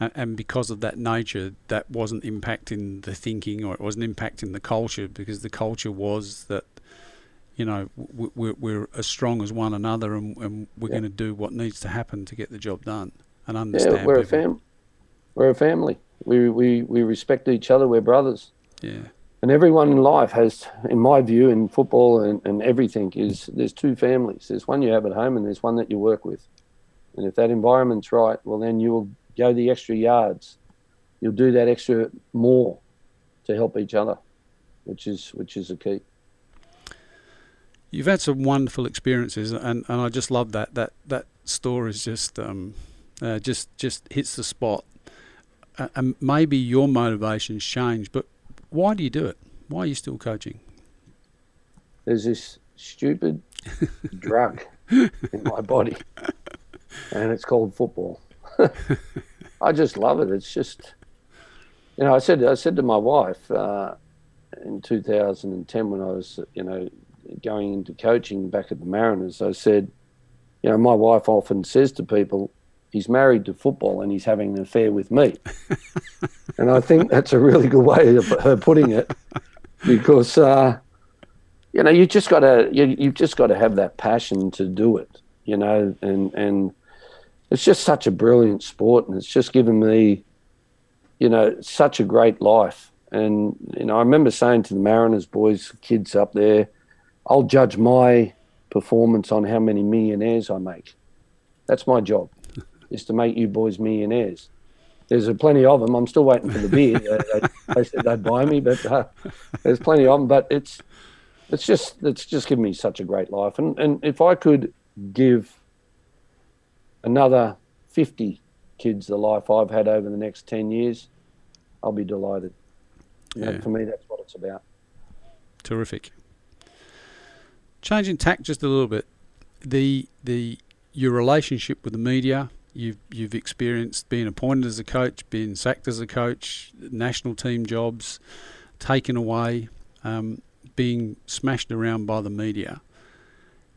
and because of that nature, that wasn't impacting the thinking or it wasn't impacting the culture because the culture was that, you know, we're, we're as strong as one another and, and we're yeah. going to do what needs to happen to get the job done and understand. Yeah, we're people. a family. We're a family. We, we, we respect each other. We're brothers. Yeah. And everyone in life has, in my view, in football and, and everything, is there's two families. There's one you have at home and there's one that you work with. And if that environment's right, well, then you will go the extra yards. You'll do that extra more to help each other, which is which is the key. You've had some wonderful experiences, and, and I just love that that that story is just um, uh, just just hits the spot. Uh, and maybe your motivations change, but why do you do it? Why are you still coaching? There's this stupid [LAUGHS] drug in my body, and it's called football. [LAUGHS] I just love it. It's just, you know, I said I said to my wife uh, in 2010 when I was, you know, going into coaching back at the Mariners, I said, you know, my wife often says to people, he's married to football and he's having an affair with me. [LAUGHS] and I think that's a really good way of her putting it because, uh, you know, you just got to, you, you've just got to have that passion to do it, you know, and, and it's just such a brilliant sport and it's just given me, you know, such a great life. And, you know, I remember saying to the Mariners boys, kids up there, I'll judge my performance on how many millionaires I make. That's my job, [LAUGHS] is to make you boys millionaires. There's a plenty of them. I'm still waiting for the beer. they, they, said they'd buy me, but uh, there's plenty of them. But it's it's just it's just given me such a great life. And and if I could give another 50 kids the life I've had over the next 10 years, I'll be delighted. Yeah. for me, that's what it's about. Terrific. Changing tack just a little bit, the the your relationship with the media. You've you've experienced being appointed as a coach, being sacked as a coach, national team jobs taken away, um, being smashed around by the media.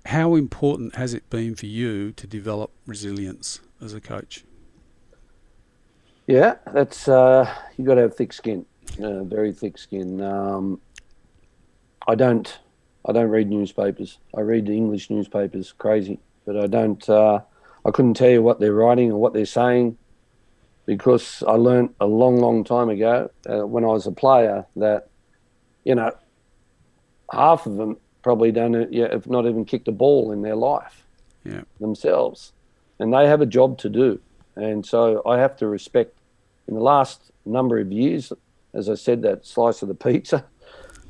How important has it been for you to develop resilience as a coach? Yeah, that's uh, you got to have thick skin, uh, very thick skin. Um, I don't I don't read newspapers. I read the English newspapers, crazy, but I don't. Uh, I couldn't tell you what they're writing or what they're saying because I learned a long, long time ago uh, when I was a player that, you know, half of them probably don't, yeah, have not even kicked a ball in their life yeah. themselves, and they have a job to do, and so I have to respect. In the last number of years, as I said, that slice of the pizza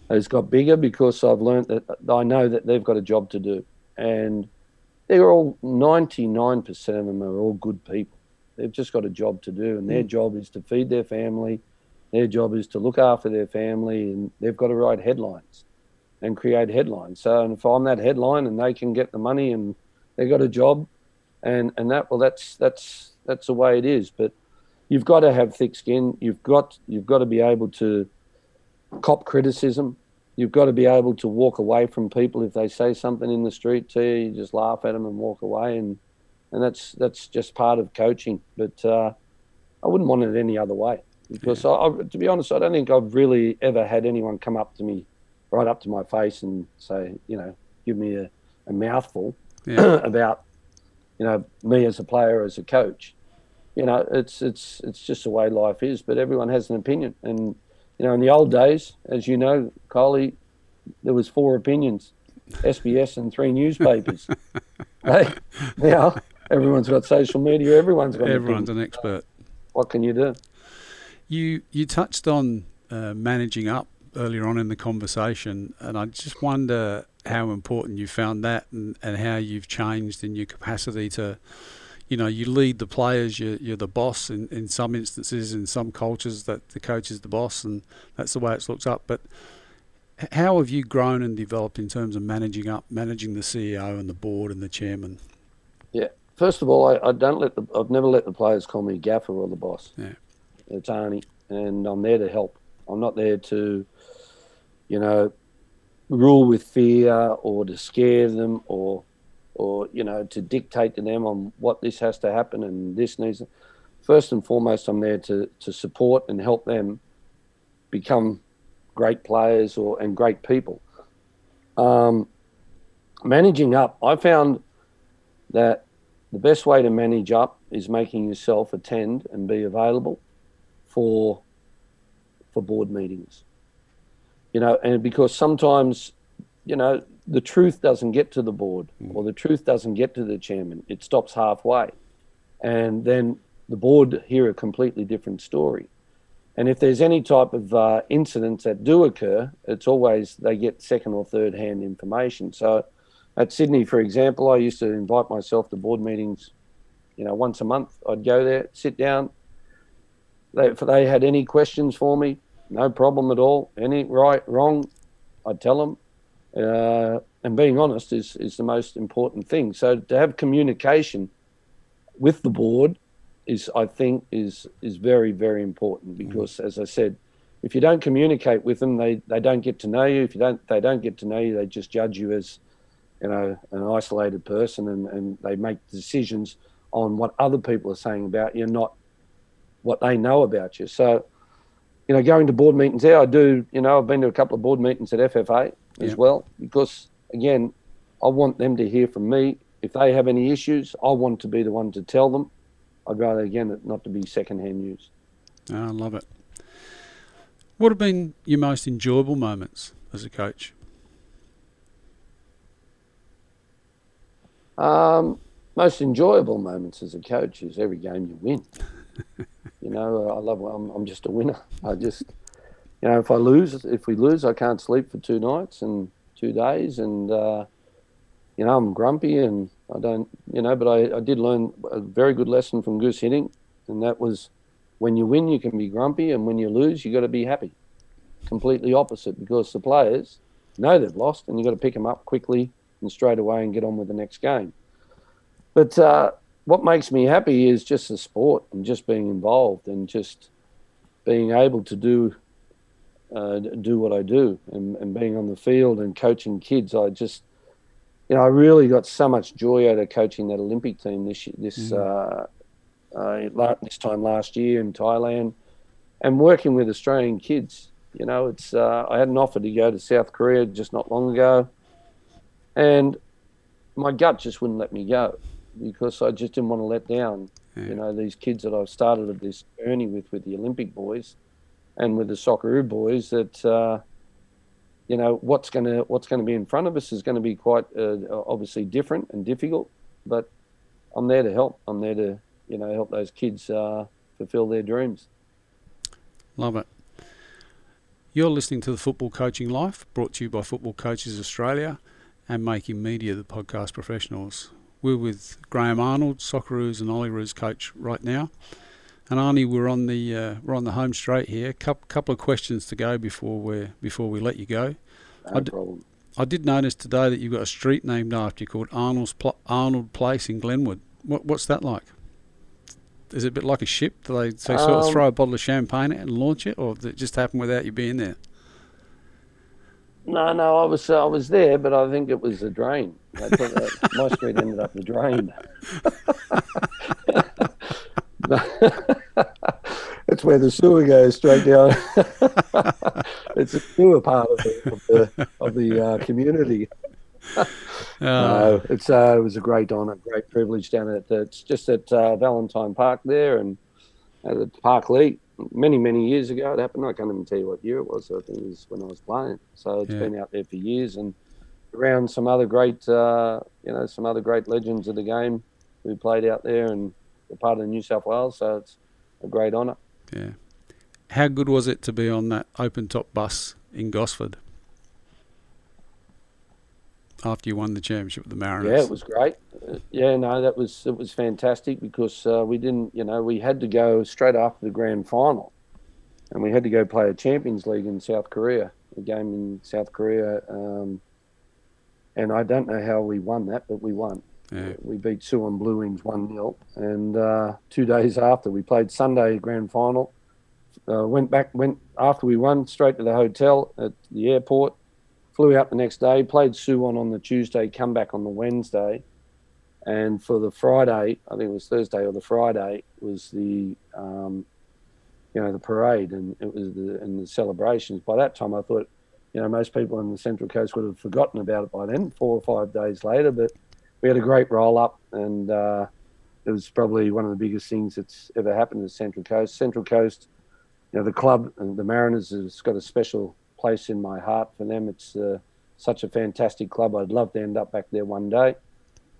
has got bigger because I've learned that I know that they've got a job to do. And they're all 99% of them are all good people. They've just got a job to do, and their mm. job is to feed their family. Their job is to look after their family, and they've got to write headlines and create headlines. So, and if I'm that headline and they can get the money and they've got a job, and and that well, that's that's that's the way it is. But you've got to have thick skin. You've got you've got to be able to cop criticism. You've got to be able to walk away from people if they say something in the street to you. You just laugh at them and walk away, and and that's that's just part of coaching. But uh, I wouldn't want it any other way because yeah. I, I, to be honest, I don't think I've really ever had anyone come up to me, right up to my face, and say, you know, give me a, a mouthful yeah. [CLEARS THROAT] about, you know, me as a player, as a coach. You know, it's it's it's just the way life is. But everyone has an opinion, and you know, in the old days, as you know, Coley, there was four opinions, SBS and three newspapers. [LAUGHS] hey, now everyone's got social media. Everyone's got. Everyone's an, an expert. What can you do? You you touched on uh, managing up earlier on in the conversation, and I just wonder how important you found that, and, and how you've changed in your capacity to you know, you lead the players, you're, you're the boss in, in some instances, in some cultures, that the coach is the boss, and that's the way it's looked up. But how have you grown and developed in terms of managing up, managing the CEO and the board and the chairman? Yeah, first of all, I, I don't let the, I've never let the players call me gaffer or the boss. Yeah, it's Arnie, and I'm there to help. I'm not there to, you know, rule with fear or to scare them or or you know to dictate to them on what this has to happen and this needs. First and foremost, I'm there to to support and help them become great players or and great people. Um, managing up, I found that the best way to manage up is making yourself attend and be available for for board meetings. You know, and because sometimes, you know, the truth doesn't get to the board mm. or the truth doesn't get to the chairman. It stops halfway. And then the board hear a completely different story. And if there's any type of uh, incidents that do occur, it's always they get second or third hand information. So at Sydney, for example, I used to invite myself to board meetings, you know, once a month. I'd go there, sit down. They, if they had any questions for me, no problem at all. Any right, wrong, I'd tell them. Uh, and being honest is, is the most important thing. So to have communication with the board is, I think, is is very very important mm. because, mm. as I said, if you don't communicate with them, they, they don't get to know you. If you don't they don't get to know you, they just judge you as you know an isolated person, and, and they make decisions on what other people are saying about you, not what they know about you. So, you know, going to board meetings there, I do. You know, I've been to a couple of board meetings at FFA as well because again, I want them to hear from me. If they have any issues, I want to be the one to tell them. I'd rather, again, not to be secondhand news. Oh, I love it. What have been your most enjoyable moments as a coach? Um, most enjoyable moments as a coach is every game you win. [LAUGHS] you know, I love. I'm, I'm just a winner. I just, you know, if I lose, if we lose, I can't sleep for two nights, and two days, and uh, you know I'm grumpy and I don't, you know, but I, I did learn a very good lesson from Gus Hiddink, and that was when you win you can be grumpy, and when you lose you got to be happy. Completely opposite because the players know they've lost, and you got to pick them up quickly and straight away and get on with the next game. But uh, what makes me happy is just the sport and just being involved and just being able to do uh, do what I do and, and being on the field and coaching kids. I just, you know, I really got so much joy out of coaching that Olympic team this this mm. uh, uh, this time last year in Thailand, and working with Australian kids. You know, it's uh, I had an offer to go to South Korea just not long ago, and my gut just wouldn't let me go because I just didn't want to let down. Yeah. You know, these kids that I've started this journey with with the Olympic boys and with the Socceroo boys that uh, you know what's going to what's going to be in front of us is going to be quite uh, obviously different and difficult. But I'm there to help. I'm there to you know help those kids uh, fulfil their dreams. Love it. You're listening to the Football Coaching Life, brought to you by Football Coaches Australia and Making Media, the podcast professionals. We're with Graham Arnold, Socceroos and Olyroos coach right now. And Arnie, we're on the uh, we're on the home straight here. Couple couple of questions to go before we before we let you go. No I d- problem. I did notice today that you've got a street named after you called Arnold's Pl- Arnold Place in Glenwood. What what's that like? Is it a bit like a ship? Do they, um, sort of um, throw a bottle of champagne at it and launch it, or did it just happen without you being there? No, no, I was uh, I was there, but I think it was a drain. my street ended up the drain. [LAUGHS] [LAUGHS] it's where the sewer goes straight down. [LAUGHS] it's a sewer part of the of the, of the uh, community. uh, [LAUGHS] no, it's uh, it was a great honour, great privilege down at the, it's just at uh, Valentine Park there and at the Parklea many many years ago. It happened. I can't even tell you what year it was. I think it was when I was playing. So it's yeah. been out there for years and around some other great uh, you know some other great legends of the game who played out there and were part of New South Wales. So it's a great honour. Yeah. How good was it to be on that open top bus in Gosford after you won the championship with the Mariners? Yeah, it was great. Uh, yeah, no, that was it was fantastic because uh, we didn't, you know, we had to go straight after the grand final, and we had to go play a Champions League in South Korea, a game in South Korea. Um, and I don't know how we won that, but we won. Yeah. We beat Suwon Blue Wings 1 0. And uh, two days after, we played Sunday grand final. Uh, went back, went after we won, straight to the hotel at the airport. Flew out the next day, played Suwon on the Tuesday, come back on the Wednesday. And for the Friday, I think it was Thursday or the Friday, was the um, you know the parade and it was the and the celebrations. By that time, I thought, you know, most people in the Central Coast would have forgotten about it by then, four or five days later. But we had a great roll up, and uh, it was probably one of the biggest things that's ever happened to the Central Coast. Central Coast, you know, the club and the Mariners has got a special place in my heart for them. It's uh, such a fantastic club. I'd love to end up back there one day,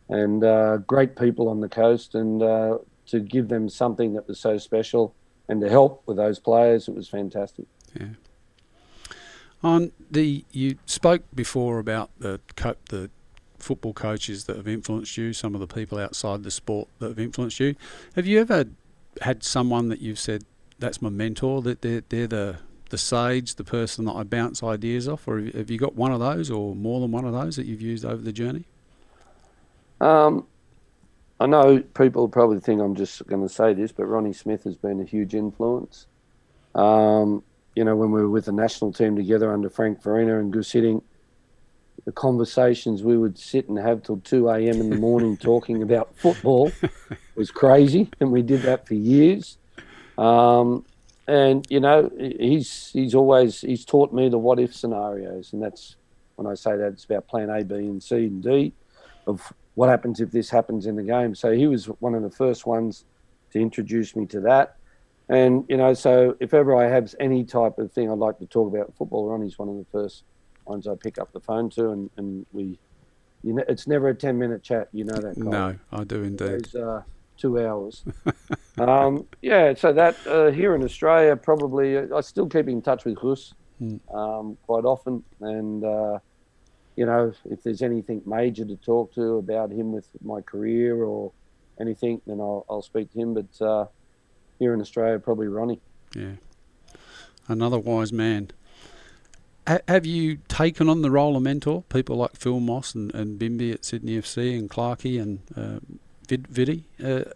and uh, great people on the coast, and uh, to give them something that was so special and to help with those players, it was fantastic. Yeah. On the you spoke before about the the football coaches that have influenced you, some of the people outside the sport that have influenced you. Have you ever had someone that you've said that's my mentor? That they're they're the the sage, the person that I bounce ideas off, or have you got one of those, or more than one of those that you've used over the journey? Um, I know people probably think I'm just going to say this, but Ronnie Smith has been a huge influence. Um, you know, when we were with the national team together under Frank Farina and Gus Hiddink, the conversations we would sit and have till 2 a.m. in the morning talking about football [LAUGHS] was crazy, and we did that for years. Um, and you know, he's he's always he's taught me the what if scenarios, and that's when I say that it's about plan A, B, and C and D of what happens if this happens in the game. So he was one of the first ones to introduce me to that. And you know, so if ever I have any type of thing I'd like to talk about football, Ronnie's one of the first ones I pick up the phone to, and, and we, you know, it's never a ten minute chat. You know that. No, I do indeed. uh, two hours. [LAUGHS] um, yeah, so that uh, here in Australia, probably uh, I still keep in touch with Gus mm. um, quite often, and uh, you know if there's anything major to talk to about him with my career or anything, then I'll, I'll speak to him. But uh, here in Australia, probably Ronnie. Yeah, another wise man. Have you taken on the role of mentor? People like Phil Moss and, and Bimby at Sydney FC and Clarkey and uh, Vid, Viddy, uh,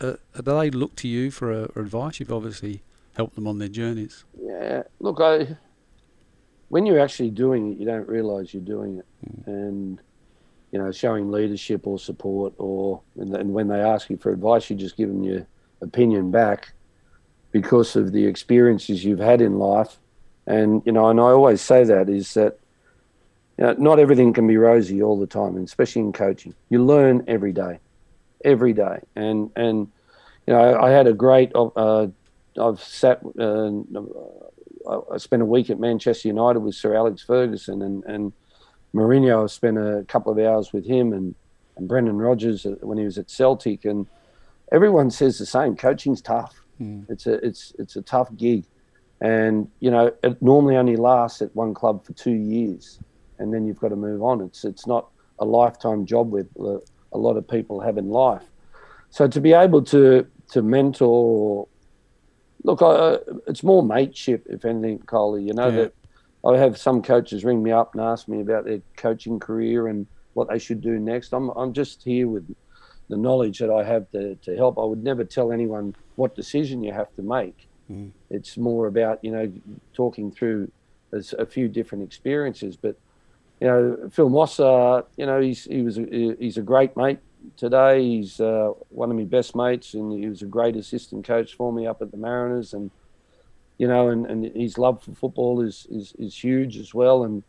uh, do they look to you for uh, advice? You've obviously helped them on their journeys. Yeah, look, I when you're actually doing it, you don't realise you're doing it, mm. and you know, showing leadership or support, or and, and when they ask you for advice, you just give them your opinion back because of the experiences you've had in life, and you know, and I always say that is that. You know, not everything can be rosy all the time, and especially in coaching. You learn every day every day. And and you know, I had a great. Uh, I've sat. Uh, I spent a week at Manchester United with Sir Alex Ferguson and and Mourinho. I spent a couple of hours with him and and Brendan Rodgers when he was at Celtic. And everyone says the same. Coaching's tough. Mm. It's a it's it's a tough gig, and you know it normally only lasts at one club for two years, and then you've got to move on. It's it's not a lifetime job with a lot of people have in life. So to be able to to mentor or look, I, it's more mateship, if anything, Coley. You know yeah. that I have some coaches ring me up and ask me about their coaching career and what they should do next. I'm I'm just here with the knowledge that I have to, to help. I would never tell anyone what decision you have to make. Mm. It's more about you know talking through a few different experiences, but you know, Phil Moss, uh, you know, he's he was a, he's a great mate today. He's uh, one of my best mates, and he was a great assistant coach for me up at the Mariners. And you know, and, and his love for football is, is, is huge as well. And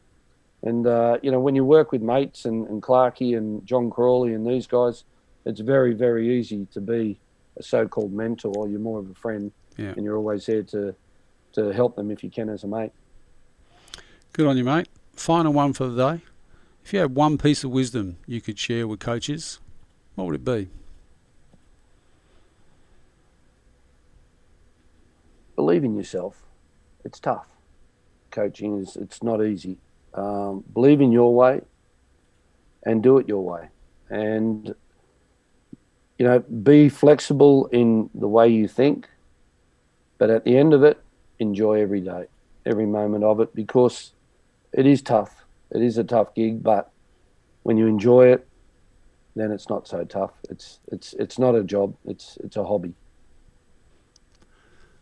and uh, you know, when you work with mates and, and Clarkey and John Crawley and these guys, it's very very easy to be a so-called mentor. You're more of a friend, yeah. and you're always there to to help them if you can as a mate. Good on you, mate final one for the day. If you had one piece of wisdom you could share with coaches, what would it be? Believe in yourself. It's tough. Coaching is it's not easy. Um, believe in your way and do it your way. And you know, be flexible in the way you think, but at the end of it, enjoy every day, every moment of it, because it is tough. It is a tough gig, but when you enjoy it, then it's not so tough. It's it's it's not a job. It's it's a hobby.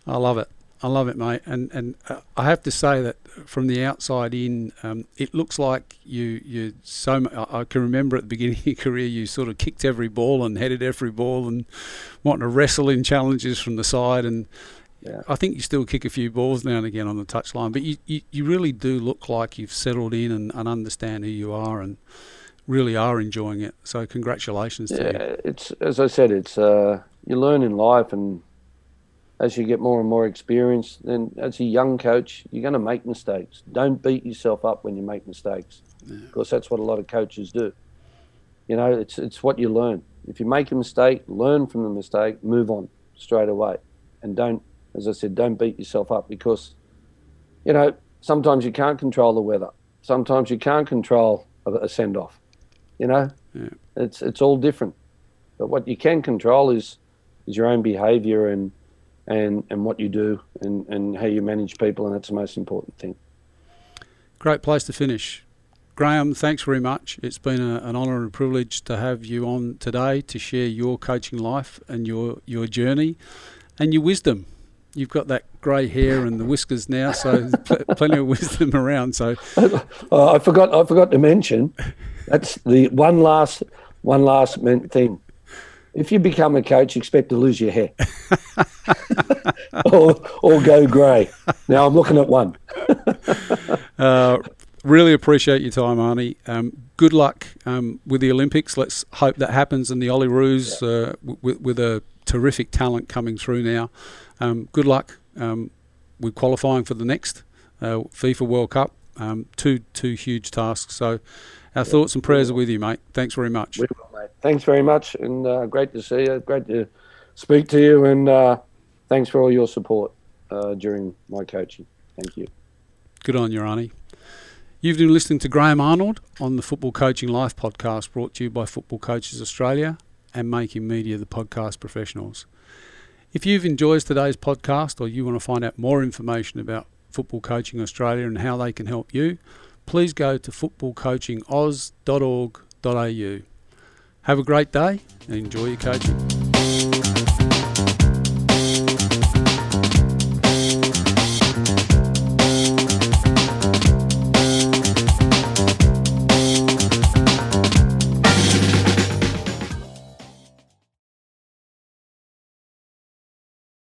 I love it. I love it, mate. And and uh, I have to say that from the outside in, um, it looks like you you so. I can remember at the beginning of your career, you sort of kicked every ball and headed every ball and wanting to wrestle in challenges from the side and yeah. I think you still kick a few balls now and again on the touchline, but you, you, you really do look like you've settled in and, and understand who you are and really are enjoying it. So congratulations yeah, to you. It's as I said, it's uh, you learn in life, and as you get more and more experience, then as a young coach, you're going to make mistakes. Don't beat yourself up when you make mistakes, yeah. because that's what a lot of coaches do. You know, it's it's what you learn. If you make a mistake, learn from the mistake, move on straight away, and don't as I said, don't beat yourself up because, you know, sometimes you can't control the weather. Sometimes you can't control a, a send off. You know, yeah. it's it's all different. But what you can control is is your own behaviour and and, and what you do and, and how you manage people, and that's the most important thing. Great place to finish. Graham, thanks very much. It's been a, an honour and a privilege to have you on today to share your coaching life and your, your journey and your wisdom. You've got that grey hair and the whiskers now, so [LAUGHS] pl- plenty of wisdom around. So, uh, [LAUGHS] I forgot. I forgot to mention that's the one last one last thing. If you become a coach, expect to lose your hair or, or go grey. Now I'm looking at one. [LAUGHS] uh, really appreciate your time, Arnie. Um, good luck um, with the Olympics. Let's hope that happens in the Olyroos uh, with, with, a terrific talent coming through now. Um, good luck um, with qualifying for the next uh, FIFA World Cup. Um, two two huge tasks. So our yeah. thoughts and prayers are with you, mate. Thanks very much. Thanks very much, and uh, great to see you. Great to speak to you, and uh, thanks for all your support uh, during my coaching. Thank you. Good on you, Arnie. You've been listening to Graham Arnold on the Football Coaching Life podcast brought to you by Football Coaches Australia and Making Media, the podcast professionals. If you've enjoyed today's podcast or you want to find out more information about Football Coaching Australia and how they can help you, please go to footballcoachingoz.org.au. Have a great day and enjoy your coaching.